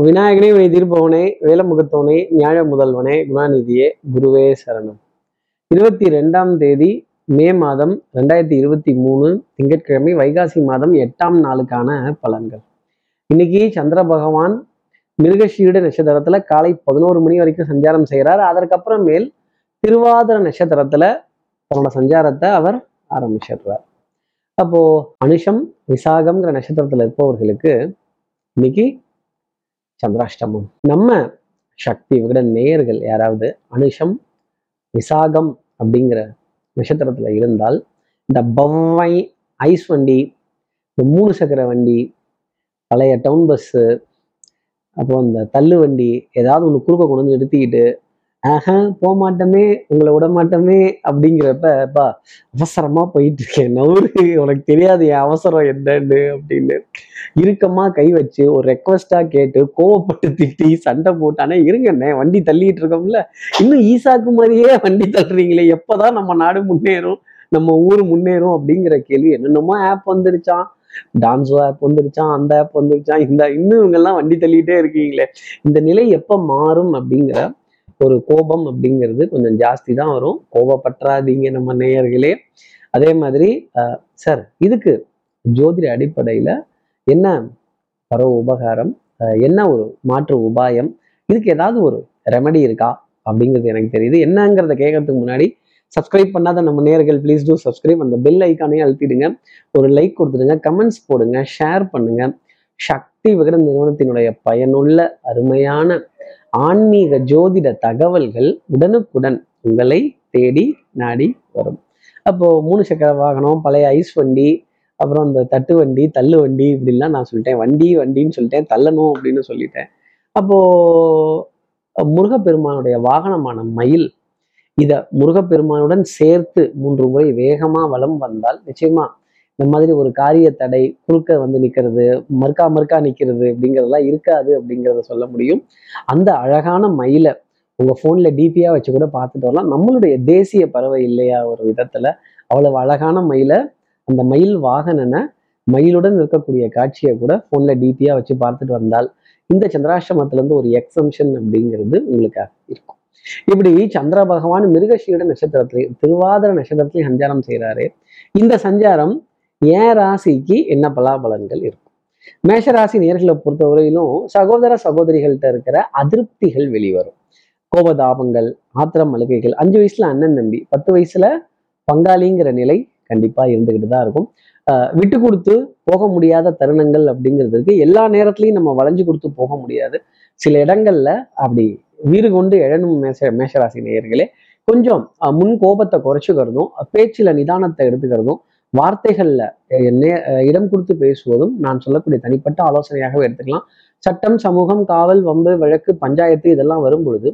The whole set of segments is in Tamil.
விநாயகனே வினை தீர்ப்பவனே வேலமுகத்தவனே நியாய முதல்வனே குணாநிதியே குருவே சரணம். இருபத்தி ரெண்டாம் தேதி மே மாதம் ரெண்டாயிரத்தி இருபத்தி மூணு திங்கட்கிழமை வைகாசி மாதம் எட்டாம் நாளுக்கான பலன்கள். இன்னைக்கு சந்திர பகவான் மிருகஷீடு நட்சத்திரத்துல காலை பதினோரு மணி வரைக்கும் சஞ்சாரம் செய்கிறார் மேல் திருவாதிர நட்சத்திரத்துல தன்னோட சஞ்சாரத்தை அவர் ஆரம்பிச்சிடுறார். அப்போ அனுஷம் விசாகம்ங்கிற நட்சத்திரத்துல இருப்பவர்களுக்கு இன்னைக்கு சந்திராஷ்டமம். நம்ம சக்தி விகட நேயர்கள் யாராவது அனுஷம் விசாகம் அப்படிங்கிற நட்சத்திரத்தில் இருந்தால் இந்த பவ்வை ஐஸ் வண்டி இந்த மூணு சக்கர வண்டி பழைய டவுன் பஸ்ஸு அப்புறம் இந்த தள்ளு வண்டி ஏதாவது ஒன்று குறுக்க கொண்டு வந்து நிறுத்திக்கிட்டு ஆஹா போக மாட்டோமே உங்களை விட மாட்டோமே அப்படிங்கிறப்பப்பா அவசரமா போயிட்டு இருக்கேன் நவுரு உனக்கு தெரியாது என் அவசரம் என்னன்னு அப்படின்னு இறுக்கமா கை வச்சு ஒரு ரெக்வஸ்டா கேட்டு கோவப்பட்டு திட்டி சண்டை போட்டானே இருங்கண்ணே வண்டி தள்ளிட்டு இருக்கோம்ல. இன்னும் ஈசாக்கு மாதிரியே வண்டி தள்ளுறீங்களே எப்பதான் நம்ம நாடு முன்னேறும் நம்ம ஊர் முன்னேறும்? அப்படிங்கிற கேள்வி என்னென்னமோ ஆப் வந்துருச்சான் டான்ஸோ ஆப் வந்துருச்சான் அந்த ஆப் வந்துருச்சான் இந்த இன்னும் இவங்கெல்லாம் வண்டி தள்ளிட்டே இருக்கீங்களே. இந்த நிலை எப்போ மாறும் அப்படிங்கிற ஒரு கோபம் அப்படிங்கிறது கொஞ்சம் ஜாஸ்தி தான் வரும். கோபப்பற்றாதீங்க நம்ம நேயர்களே. அதே மாதிரி சார் இதுக்கு ஜோதிட அடிப்படையில் என்ன பரவ உபகாரம் என்ன ஒரு மாற்று உபாயம் இதுக்கு ஏதாவது ஒரு ரெமடி இருக்கா அப்படிங்கிறது எனக்கு தெரியுது. என்னங்கிறத கேட்கறதுக்கு முன்னாடி சப்ஸ்கிரைப் பண்ணாத நம்ம நேயர்கள் ப்ளீஸ் டூ சப்ஸ்கிரைப் அந்த பெல் ஐக்கானையும் அழுத்திடுங்க. ஒரு லைக் கொடுத்துடுங்க. கமெண்ட்ஸ் போடுங்க. ஷேர் பண்ணுங்க. சக்தி விகடன் நிறுவனத்தினுடைய பயனுள்ள அருமையான ஆன்மீக ஜோதிட தகவல்கள் உடனுக்குடன் உங்களை தேடி நாடி வரும். அப்போ மூணு சக்கர வாகனம் பழைய ஐஸ் வண்டி அப்புறம் இந்த தட்டு வண்டி தள்ளு வண்டி இப்படிலாம் நான் சொல்லிட்டேன். வண்டி வண்டின்னு சொல்லிட்டேன். தள்ளணும் அப்படின்னு சொல்லிட்டேன். அப்போ முருகப்பெருமானுடைய வாகனமான மயில் இதை முருகப்பெருமானுடன் சேர்த்து மூன்று முறை வேகமாக வலம் வந்தால் நிச்சயமா இந்த மாதிரி ஒரு காரிய தடை குறுக்க வந்து நிக்கிறது மறுக்கா மறுக்கா நிக்கிறது அப்படிங்கிறதெல்லாம் இருக்காது அப்படிங்கிறத சொல்ல முடியும். அந்த அழகான மயிலை உங்க போன்ல டிபியாக வச்சு கூட பார்த்துட்டு வரலாம். நம்மளுடைய தேசிய பறவை இல்லையா ஒரு விதத்துல அவ்வளவு அழகான மயிலை அந்த மயில் வாகனனை மயிலுடன் இருக்கக்கூடிய காட்சியை கூட போன்ல டிபியாக வச்சு பார்த்துட்டு வந்தால் இந்த சந்திராஷ்டமத்துல இருந்து ஒரு எக்ஸம்ஷன் அப்படிங்கிறது உங்களுக்காக இருக்கும். இப்படி சந்திர பகவான் மிருகஷீட நட்சத்திரத்திலே திருவாதிர நட்சத்திரத்திலே சஞ்சாரம் செய்கிறாரு இந்த சஞ்சாரம் ஏன் ராசிக்கு என்ன பலாபலன்கள் இருக்கும்? மேஷராசி நேர்களை பொறுத்தவரையிலும் சகோதர சகோதரிகள்கிட்ட இருக்கிற அதிருப்திகள் வெளிவரும். கோபதாபங்கள் ஆத்திரம் அழுகைகள் அஞ்சு வயசுல அண்ணன் தம்பி. பத்து வயசுல பங்காளிங்கிற நிலை கண்டிப்பா இருந்துகிட்டு தான் இருக்கும். விட்டு கொடுத்து போக முடியாத தருணங்கள் அப்படிங்கிறது இருக்கு. எல்லா நேரத்துலையும் நம்ம வளைஞ்சு கொடுத்து போக முடியாது. சில இடங்கள்ல அப்படி வீறு கொண்டு எழணும் மேஷ மேஷராசி நேயர்களே. கொஞ்சம் முன் கோபத்தை குறைச்சிக்கிறதும் பேச்சில் நிதானத்தை எடுத்துக்கிறதும் வார்த்தைகள்ல இடம் கொடுத்து பேசுவதும் நான் சொல்லக்கூடிய தனிப்பட்ட ஆலோசனையாகவே எடுத்துக்கலாம். சட்டம் சமூகம் காவல் வம்பு வழக்கு பஞ்சாயத்து இதெல்லாம் வரும் பொழுது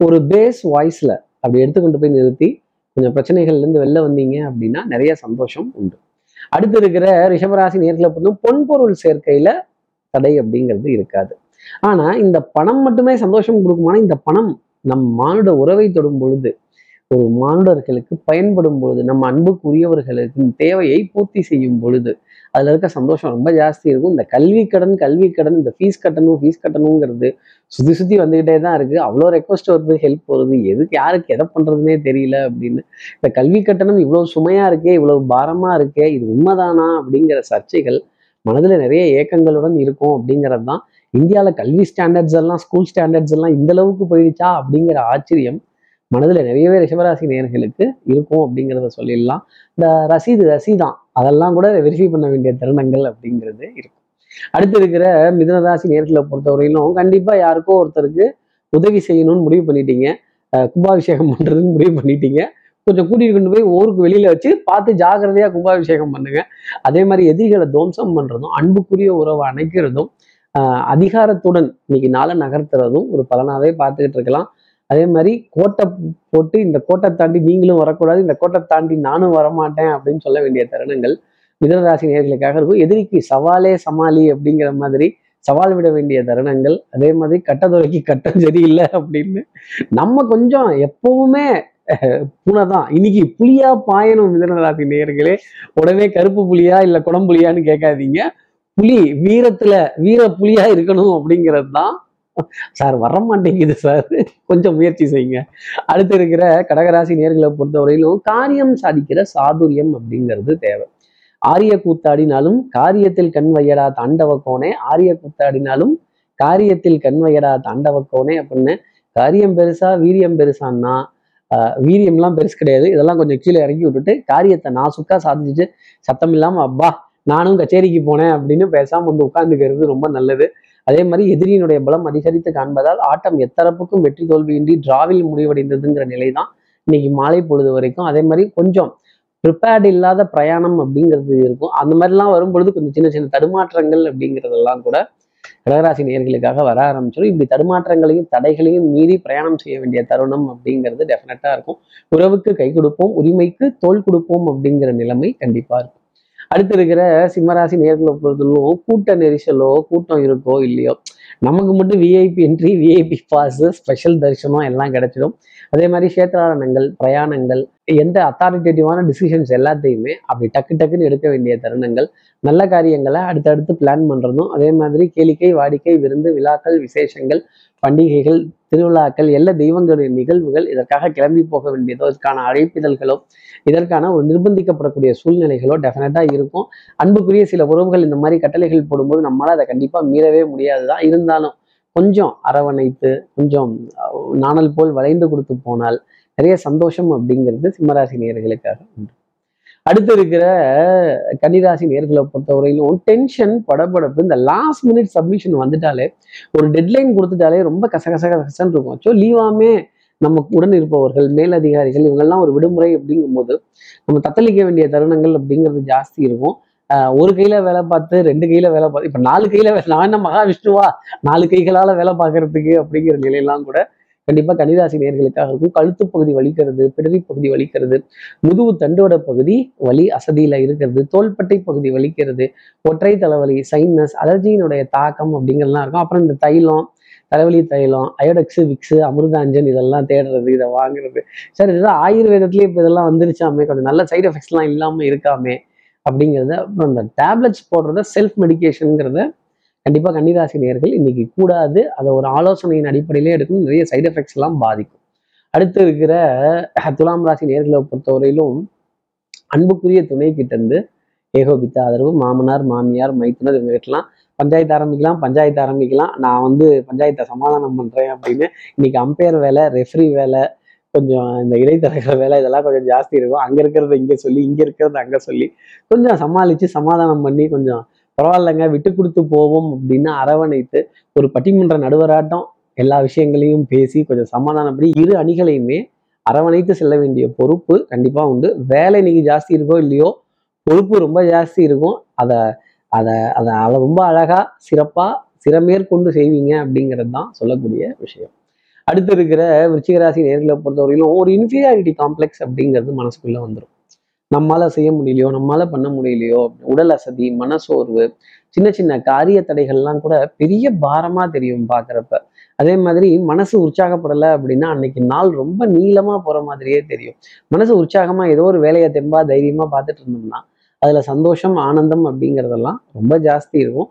ஒரு பேஸ் வாய்ஸ்ல அப்படி எடுத்துக்கொண்டு போய் நிறுத்தி கொஞ்சம் பிரச்சனைகள்ல இருந்து வெளில வந்தீங்க அப்படின்னா நிறைய சந்தோஷம் உண்டு. அடுத்து இருக்கிற ரிஷபராசி நேர்களை பொறுத்தும் பொன்பொருள் சேர்க்கையில தடை அப்படிங்கிறது இருக்காது. ஆனா இந்த பணம் மட்டுமே சந்தோஷம் கொடுக்குமானா இந்த பணம் நம் மானுட உறவை தொடும் பொழுது ஒரு மானுடர்களுக்கு பயன்படும் பொழுது நம்ம அன்புக்குரியவர்களுக்கு தேவையை பூர்த்தி செய்யும் பொழுது அதில் இருக்க சந்தோஷம் ரொம்ப ஜாஸ்தி இருக்கும். இந்த கல்வி கடன் கல்வி கடன் இந்த ஃபீஸ் கட்டணும் ஃபீஸ் கட்டணுங்கிறது சுத்தி சுத்தி வந்துக்கிட்டே தான் இருக்குது அவ்வளோ ரெக்வஸ்ட் வருது ஹெல்ப் வருது. எதுக்கு யாருக்கு எதை பண்ணுறதுனே தெரியல அப்படின்னு. இந்த கல்வி கட்டணம் இவ்வளோ சுமையாக இருக்கே இவ்வளோ பாரமாக இருக்கே இது உண்மைதானா அப்படிங்கிற சர்ச்சைகள் மனதில் நிறைய ஏக்கங்களுடன் இருக்கும் அப்படிங்கிறது தான் இந்தியாவில் கல்வி ஸ்டாண்டர்ட்ஸ் எல்லாம் ஸ்கூல் ஸ்டாண்டர்ட்ஸ் எல்லாம் இந்த அளவுக்கு போயிடுச்சா அப்படிங்கிற ஆச்சரியம் மனதுல நிறையவே ரிஷபராசி நேர்களுக்கு இருக்கும் அப்படிங்கிறத சொல்லிடலாம். இந்த ரசீது ரசீதான் அதெல்லாம் கூட வெரிஃபை பண்ண வேண்டிய தருணங்கள் அப்படிங்கிறது இருக்கும். அடுத்து இருக்கிற மிதனராசி நேர்களை பொறுத்தவரையிலும் கண்டிப்பா யாருக்கோ ஒருத்தருக்கு உதவி செய்யணும்னு முடிவு பண்ணிட்டீங்க. கும்பாபிஷேகம் பண்றதுன்னு முடிவு பண்ணிட்டீங்க. கொஞ்சம் கூட்டிட்டு கொண்டு போய் ஊருக்கு வெளியில வச்சு பார்த்து ஜாக்கிரதையா கும்பாபிஷேகம் பண்ணுங்க. அதே மாதிரி எதிரிகளை துவம்சம் பண்றதும் அன்புக்குரிய உறவை அணைக்கிறதும் ஆஹ் அதிகாரத்துடன் இன்னைக்கு நாளை நகர்த்துறதும் ஒரு பலனாவே பார்த்துக்கிட்டு இருக்கலாம். அதே மாதிரி கோட்டை போட்டு இந்த கோட்டை தாண்டி நீங்களும் வரக்கூடாது இந்த கோட்டை தாண்டி நானும் வரமாட்டேன் அப்படின்னு சொல்ல வேண்டிய தருணங்கள் மிதனராசி நேர்களுக்காக இருக்கும். எதிரிக்கு சவாலே சமாளி அப்படிங்கிற மாதிரி சவால் விட வேண்டிய தருணங்கள். அதே மாதிரி கட்டதுரைக்கு கட்டம் சரியில்லை அப்படின்னு நம்ம கொஞ்சம் எப்பவுமே பூனை தான். இன்னைக்கு புலியா பாயணும் மிதனராசி நேயர்களே. உடனே கருப்பு புலியா இல்ல குடம்புலியான்னு கேட்காதீங்க. புலி வீரத்துல வீர புலியா இருக்கணும் அப்படிங்கிறது தான் சார் வர மாட்டேங்குது சார். கொஞ்சம் முயற்சி செய்யுங்க. அடுத்து இருக்கிற கடகராசி நேர்களை பொறுத்தவரையிலும் காரியம் சாதிக்கிற சாதுரியம் அப்படிங்கிறது தேவை. ஆரிய கூத்தாடினாலும் காரியத்தில் கண் வையடா தாண்டவ கோனே ஆரிய கூத்தாடினாலும் காரியத்தில் கண் வையடா தாண்டவ கோனே அப்படின்னு காரியம் பெருசா வீரியம் பெருசான்னா ஆஹ் வீரியம்லாம் பெருசு கிடையாது. இதெல்லாம் கொஞ்சம் கீழே இறக்கி விட்டுட்டு காரியத்தை நான் சுக்கா சாதிச்சுட்டு சத்தம் இல்லாம அப்பா நானும் கச்சேரிக்கு போனேன் அப்படின்னு பேசாம வந்து உட்காந்துக்கிறது ரொம்ப நல்லது. அதே மாதிரி எதிரியினுடைய பலம் அதிகரித்து காண்பதால் ஆட்டம் எத்தரப்புக்கும் வெற்றி தோல்வியின்றி டிராவில் முடிவடைந்ததுங்கிற நிலை தான் இன்னைக்கு மாலை பொழுது வரைக்கும். அதே மாதிரி கொஞ்சம் ப்ரிப்பேர்டு இல்லாத பிரயாணம் அப்படிங்கிறது இருக்கும். அந்த மாதிரிலாம் வரும்பொழுது கொஞ்சம் சின்ன சின்ன தடுமாற்றங்கள் அப்படிங்கிறதெல்லாம் கூட கடகராசி நேர்களுக்காக வர ஆரம்பிச்சிடும் இப்படி தடுமாற்றங்களையும் தடைகளையும் மீறி பிரயாணம் செய்ய வேண்டிய தருணம் அப்படிங்கிறது டெஃபினட்டாக இருக்கும். உறவுக்கு கை கொடுப்போம் உரிமைக்கு தோல் கொடுப்போம் அப்படிங்கிற நிலைமை கண்டிப்பா இருக்கும். அடுத்து இருக்கிற சிம்மராசி நேர்களை பொறுத்தவரைக்கும் கூட்ட நெரிசலோ கூட்டம் இருக்கோ இல்லையோ நமக்கு மட்டும் VIP entry VIP pass special தரிசனம் எல்லாம் கிடைச்சிடும். அதே மாதிரி கஷேத்திராரணங்கள் பிரயாணங்கள் எந்த அத்தாரிட்டேட்டிவான டிசிஷன்ஸ் எல்லாத்தையுமே அப்படி டக்கு டக்குன்னு எடுக்க வேண்டிய தருணங்கள் நல்ல காரியங்களை அடுத்தடுத்து பிளான் பண்ணுறதும் அதே மாதிரி கேளிக்கை வாடிக்கை விருந்து விழாக்கள் விசேஷங்கள் பண்டிகைகள் திருவிழாக்கள் எல்லா தெய்வங்களுடைய நிகழ்வுகள் இதற்காக கிளம்பி போக வேண்டியதோ இதற்கான அழைப்பிதழ்களோ இதற்கான ஒரு நிர்பந்திக்கப்படக்கூடிய சூழ்நிலைகளோ டெஃபினட்டாக இருக்கும். அன்புக்குரிய சில உறவுகள் இந்த மாதிரி கட்டளைகள் போடும்போது நம்மளால அதை கண்டிப்பாக மீறவே முடியாது தான் இருந்தாலும் கொஞ்சம் அரவணைத்து கொஞ்சம் நாணல் போல் வளைந்து கொடுத்து போனால் நிறைய சந்தோஷம் அப்படிங்கிறது சிம்மராசி நேர்களுக்காக உண்டு. அடுத்து இருக்கிற கன்னிராசி நேர்களை பொறுத்தவரையிலும் டென்ஷன் படபடப்பு இந்த லாஸ்ட் மினிட் சப்மிஷன் வந்துட்டாலே ஒரு டெட்லைன் கொடுத்துட்டாலே ரொம்ப கசகச கசகசன்னு இருக்கும். ஸோ லீவாமே நம்ம உடன் இருப்பவர்கள் மேலதிகாரிகள் இவங்கெல்லாம் ஒரு விடுமுறை அப்படிங்கும்போது நம்ம தத்தளிக்க வேண்டிய தருணங்கள் அப்படிங்கிறது ஜாஸ்தி இருக்கும். ஆஹ் ஒரு கையில வேலை பார்த்து ரெண்டு கையில வேலை பார்த்து இப்ப நாலு கையில நான் என்ன மகாவிஷ்ணுவா? நாலு கைகளால வேலை பார்க்கறதுக்கு அப்படிங்கிற நிலையெல்லாம் கூட கண்டிப்பா கன்னிராசி நேர்களுக்காக இருக்கும் கழுத்து பகுதி வலிக்கிறது பிடரி பகுதி வலிக்கிறது முதுகு தண்டோட பகுதி வலி அசதியில இருக்கிறது தோள்பட்டை பகுதி வலிக்கிறது ஒற்றை தலைவலி சைனஸ் அலர்ஜியினுடைய தாக்கம் அப்படிங்கிறதுலாம் இருக்கும். அப்புறம் இந்த தைலம் தலைவலி தைலம் அயோடெக்ஸு விக்ஸு அமிர்தாஞ்சன் இதெல்லாம் தேடுறது இதை வாங்குறது. சார் இதுதான் ஆயுர்வேதத்துலேயே இப்போ இதெல்லாம் வந்துருச்சாமே கொஞ்சம் நல்ல சைடு எஃபெக்ட்ஸ்லாம் இல்லாமல் இருக்காமே அப்படிங்கிறத அப்புறம் இந்த டேப்லெட்ஸ் போடுறத செல்ஃப் மெடிகேஷனுங்கிறத கண்டிப்பாக கன்னிராசி நேர்கள் இன்னைக்கு கூடாது. அதை ஒரு ஆலோசனையின் அடிப்படையிலே எடுக்கணும் நிறைய சைடு எஃபெக்ட்ஸ் எல்லாம் பாதிக்கும். அடுத்து இருக்கிற துலாம் ராசி நேர்களை பொறுத்தவரையிலும் அன்புக்குரிய துணை கிட்டேருந்து ஏகோபித்த ஆதரவு மாமனார் மாமியார் மைத்துனர் இவங்க கிட்டலாம் பஞ்சாயத்து ஆரம்பிக்கலாம் பஞ்சாயத்து ஆரம்பிக்கலாம். நான் வந்து பஞ்சாயத்தை சமாதானம் பண்ணுறேன் அப்படின்னு இன்னைக்கு அம்பையர் வேலை ரெஃப்ரி வேலை கொஞ்சம் இந்த இடைத்தரகர் வேலை இதெல்லாம் கொஞ்சம் ஜாஸ்தி இருக்கும். அங்கே இருக்கிறத இங்கே சொல்லி இங்கே இருக்கிறத அங்கே சொல்லி கொஞ்சம் சமாளித்து சமாதானம் பண்ணி கொஞ்சம் பரவாயில்லைங்க விட்டு கொடுத்து போவோம் அப்படின்னு அரவணைத்து ஒரு பட்டிமன்ற நடுவராட்டம் எல்லா விஷயங்களையும் பேசி கொஞ்சம் சமாதானப்படி இரு அணிகளையுமே அரவணைத்து செல்ல வேண்டிய பொறுப்பு கண்டிப்பா உண்டு. வேலை இன்னைக்கு ஜாஸ்தி இருக்கோ இல்லையோ பொறுப்பு ரொம்ப ஜாஸ்தி இருக்கும். அதை அதை அதை அதை ரொம்ப அழகா சிறப்பா சிறமேற்கொண்டு செய்வீங்க அப்படிங்கிறது தான் சொல்லக்கூடிய விஷயம். அடுத்து இருக்கிற விருச்சிகராசி நேர்களை பொறுத்தவரையிலும் ஒரு இன்ஃபீரியாரிட்டி காம்ப்ளெக்ஸ் அப்படிங்கிறது மனசுக்குள்ள வந்துடும் நம்மால செய்ய முடியலையோ நம்மளால பண்ண முடியலையோ உடல் அசதி மனசோர்வு சின்ன சின்ன காரிய தடைகள்லாம் கூட பெரிய பாரமா தெரியும் பாக்குறப்ப. அதே மாதிரி மனசு உற்சாகப்படலை அப்படின்னா அன்னைக்கு நாள் ரொம்ப நீளமா போற மாதிரியே தெரியும். மனசு உற்சாகமா ஏதோ ஒரு வேலையை தெம்பா தைரியமா பார்த்துட்டு இருந்தோம்னா அதுல சந்தோஷம் ஆனந்தம் அப்படிங்கிறதெல்லாம் ரொம்ப ஜாஸ்தி இருக்கும்.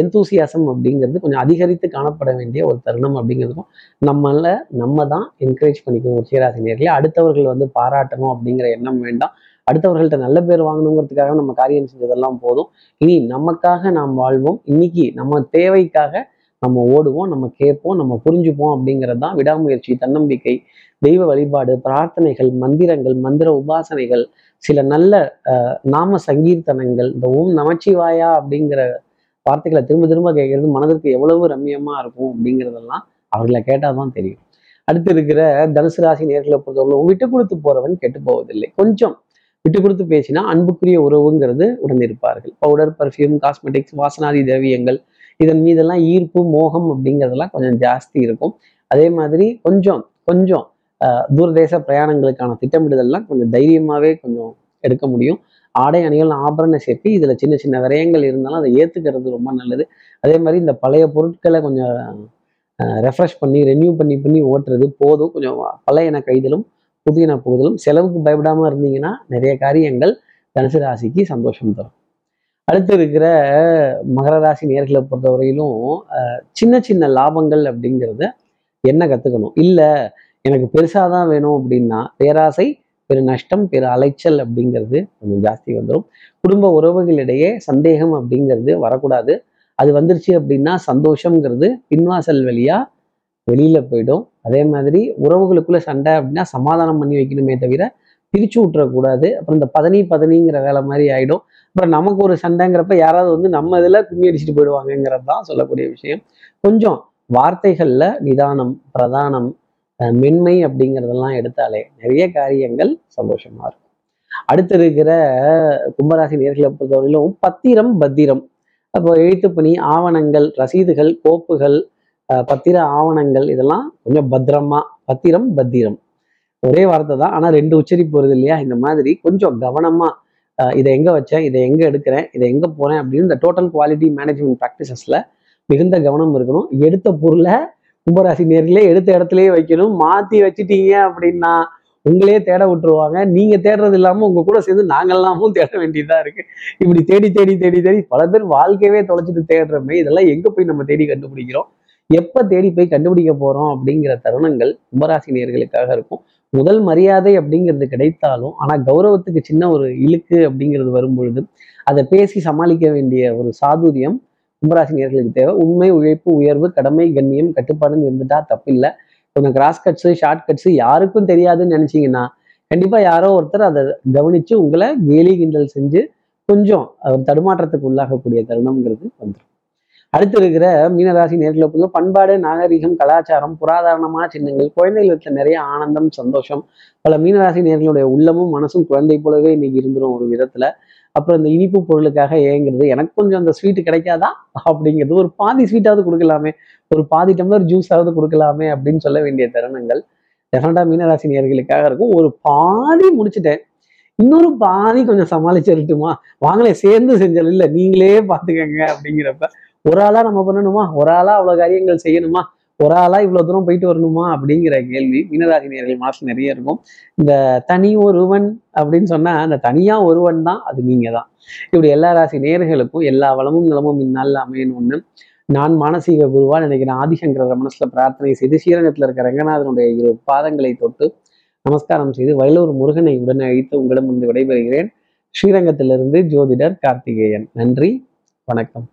எந்தூசியாசம் அப்படிங்கிறது கொஞ்சம் அதிகரித்து காணப்பட வேண்டிய ஒரு தருணம் அப்படிங்கிறதுக்கும் நம்மள நம்ம தான் என்கரேஜ் பண்ணிக்கணும் ஒரு சீராசினியர்களே அடுத்தவர்கள் வந்து பாராட்டணும் அப்படிங்கிற எண்ணம் வேண்டாம். அடுத்தவர்கள்ட்ட நல்ல பேர் வாங்கணுங்கிறதுக்காக நம்ம காரியம் செஞ்சதெல்லாம் போதும். இனி நமக்காக நாம் வாழ்வோம். இன்னைக்கு நம்ம தேவைக்காக நம்ம ஓடுவோம் நம்ம கேட்போம் நம்ம புரிஞ்சுப்போம் அப்படிங்கிறது தான் விடாமுயற்சி தன்னம்பிக்கை தெய்வ வழிபாடு பிரார்த்தனைகள் மந்திரங்கள் மந்திர உபாசனைகள் சில நல்ல நாம சங்கீர்த்தனங்கள் இந்த ஓம் நமச்சிவாயா அப்படிங்கிற வார்த்தைகளை திரும்ப திரும்ப கேட்கறது மனதிற்கு எவ்வளவு ரம்மியமா இருக்கும் அப்படிங்கிறதெல்லாம் அவர்களை கேட்டால் தான் தெரியும். அடுத்து இருக்கிற தனுசு ராசி நேர்களை பொறுத்தவரை விட்டு கொடுத்து போறவன் கெட்டு போவதில்லை. கொஞ்சம் விட்டு கொடுத்து பேசினா அன்புக்குரிய உறவுங்கிறது உடன் இருப்பார்கள் பவுடர் பர்ஃப்யூம் காஸ்மெட்டிக்ஸ் வாசனாதி திரவியங்கள் இதன் மீதெல்லாம் ஈர்ப்பு மோகம் அப்படிங்கிறதெல்லாம் கொஞ்சம் ஜாஸ்தி இருக்கும். அதே மாதிரி கொஞ்சம் கொஞ்சம் ஆஹ், தூரதேச பிரயாணங்களுக்கான திட்டமிடுதல்லாம் கொஞ்சம் தைரியமாகவே கொஞ்சம் எடுக்க முடியும். ஆடை அணிகள் ஆபரண சேர்க்கை இதில் சின்ன சின்ன விரயங்கள் இருந்தாலும் அதை ஏற்றுக்கிறது ரொம்ப நல்லது. அதே மாதிரி இந்த பழைய பொருட்களை கொஞ்சம் ரெஃப்ரெஷ் பண்ணி ரெனியூ பண்ணி பண்ணி ஓட்டுறது போதும். கொஞ்சம் பழையன கைதலும் புதியன புகுதலும் செலவுக்கு பயப்படாமல் இருந்தீங்கன்னா நிறைய காரியங்கள் தனுசு ராசிக்கு சந்தோஷம் தரும். அடுத்து இருக்கிற மகர ராசி நேர்களை பொறுத்தவரையிலும் சின்ன சின்ன லாபங்கள் அப்படிங்கிறத என்ன கற்றுக்கணும் இல்லை எனக்கு பெருசாக தான் வேணும் அப்படின்னா பேராசை பெரு நஷ்டம் பெரு அலைச்சல் அப்படிங்கிறது கொஞ்சம் ஜாஸ்தி வந்துடும் குடும்ப உறவுகளிடையே சந்தேகம் அப்படிங்கிறது வரக்கூடாது. அது வந்துருச்சு அப்படின்னா சந்தோஷங்கிறது பின்வாசல் வழியாக வெளியில் போயிடும். அதே மாதிரி உறவுகளுக்குள்ள சண்டை அப்படின்னா சமாதானம் பண்ணி வைக்கணுமே தவிர பிரிச்சு விட்டுறக்கூடாது அப்புறம் இந்த பதனி பதனிங்கிற வேலை மாதிரி ஆகிடும் அப்புறம் நமக்கு ஒரு சண்டைங்கிறப்ப யாராவது வந்து நம்ம இதில் கும்மி அடிச்சுட்டு போயிடுவாங்கங்கிறது தான் சொல்லக்கூடிய விஷயம். கொஞ்சம் வார்த்தைகளில் நிதானம் பிரதானம் மென்மை அப்படிங்கிறதெல்லாம் எடுத்தாலே நிறைய காரியங்கள் சந்தோஷமா இருக்கும். அடுத்து இருக்கிற கும்பராசி நேர்களை பொறுத்தவரையிலும் பத்திரம் பத்திரம். அப்போ எழுத்துப்பணி ஆவணங்கள் ரசீதுகள் கோப்புகள் பத்திர ஆவணங்கள் இதெல்லாம் கொஞ்சம் பத்திரமா பத்திரம் பத்திரம். ஒரே வார்த்தை தான் ஆனா ரெண்டு உச்சரிப்பு வருது இல்லையா? இந்த மாதிரி கொஞ்சம் கவனமா இதை எங்க வச்சேன் இதை எங்க எடுக்கிறேன் இதை எங்க போறேன் அப்படின்னு இந்த டோட்டல் குவாலிட்டி மேனேஜ்மெண்ட் ப்ராக்டிசஸில் மிகுந்த கவனம் இருக்கணும். எடுத்த பொருளை கும்பராசி நேர்களே எடுத்த இடத்துலயே வைக்கணும். மாத்தி வச்சுட்டீங்க அப்படின்னா உங்களே தேட விட்டுருவாங்க. நீங்க தேடுறது இல்லாம உங்க கூட சேர்ந்து நாங்கள்லாமும் தேட வேண்டியதா இருக்கு. இப்படி தேடி தேடி தேடி தேடி பல பேர் வாழ்க்கையவே தொலைச்சிட்டு தேடுறோமே இதெல்லாம் எங்க போய் நம்ம தேடி கண்டுபிடிக்கிறோம்? எப்ப தேடி போய் கண்டுபிடிக்க போறோம் அப்படிங்கிற தருணங்கள் கும்பராசி நேர்களுக்காக இருக்கும். முதல் மரியாதை அப்படிங்கிறது கிடைத்தாலும் ஆனா கௌரவத்துக்கு சின்ன ஒரு இழுக்கு அப்படிங்கிறது வரும்பொழுது அதை பேசி சமாளிக்க வேண்டிய ஒரு சாதுரியம் கும்பராசி நேர்களுக்கு தேவை. உண்மை உழைப்பு உயர்வு கடமை கண்ணியம் கட்டுப்பாடுன்னு இருந்துட்டா தப்பில்லை. கொஞ்சம் கிராஸ் கட்ஸு ஷார்ட் கட்ஸு யாருக்கும் தெரியாதுன்னு நினைச்சீங்கன்னா கண்டிப்பா யாரோ ஒருத்தர் அதை கவனிச்சு உங்களை கேலி கிண்டல் செஞ்சு கொஞ்சம் ஒரு தடுமாற்றத்துக்கு உள்ளாகக்கூடிய தருணம்ங்கிறது வந்துடும் அடுத்து இருக்கிற மீனராசி நேர்களை பொறுத்த பண்பாடு நாகரிகம் கலாச்சாரம் புராதாரணமான சின்னங்கள் குழந்தைகளுக்கு நிறைய ஆனந்தம் சந்தோஷம் பல மீனராசி நேர்களுடைய உள்ளமும் மனசும் குழந்தை போலவே இன்னைக்கு இருந்துரும் ஒரு விதத்துல. அப்புறம் இந்த இனிப்பு பொருளுக்காக ஏங்குறது எனக்கு கொஞ்சம் அந்த ஸ்வீட் கிடைக்காதா? அப்படிங்கிறது ஒரு பாதி ஸ்வீட்டாவது கொடுக்கலாமே. ஒரு பாதி டம்ளர் ஜூஸாவது கொடுக்கலாமே அப்படின்னு சொல்ல வேண்டிய தருணங்கள் டெஃபினட்டா மீனராசி நேர்களுக்காக இருக்கும். ஒரு பாதி முடிச்சுட்டேன். இன்னொரு பாதி கொஞ்சம் சமாளிச்சிருட்டுமா வாங்களே சேர்ந்து செஞ்சல. இல்லை நீங்களே பார்த்துக்கங்க அப்படிங்கிறப்ப ஒரு ஆளா நம்ம பண்ணணுமா? ஒரு ஆளா அவ்வளவு காரியங்கள் செய்யணுமா? ஒரு ஆளா இவ்வளவு தூரம் போயிட்டு வரணுமா அப்படிங்கிற கேள்வி மீனராசி நேர்கள் மாசம் நிறைய இருக்கும். இந்த தனி ஒருவன் அப்படின்னு சொன்னா அந்த தனியா ஒருவன் தான் அது நீங்க தான் இப்படி எல்லா ராசி நேர்களுக்கும் எல்லா வளமும் நலமும் இந்நாளில் அமையணும்னு நான் மானசீக குருவா நினைக்கிறேன் ஆதிசங்கர மனசுல பிரார்த்தனை செய்து ஸ்ரீரங்கத்தில் இருக்க ரங்கநாதனுடைய இரு பாதங்களை தொட்டு நமஸ்காரம் செய்து வயலூர் முருகனை உடனே அழித்து உங்களிடம் வந்து விடைபெறுகிறேன். ஸ்ரீரங்கத்திலிருந்து ஜோதிடர் கார்த்திகேயன். நன்றி வணக்கம்.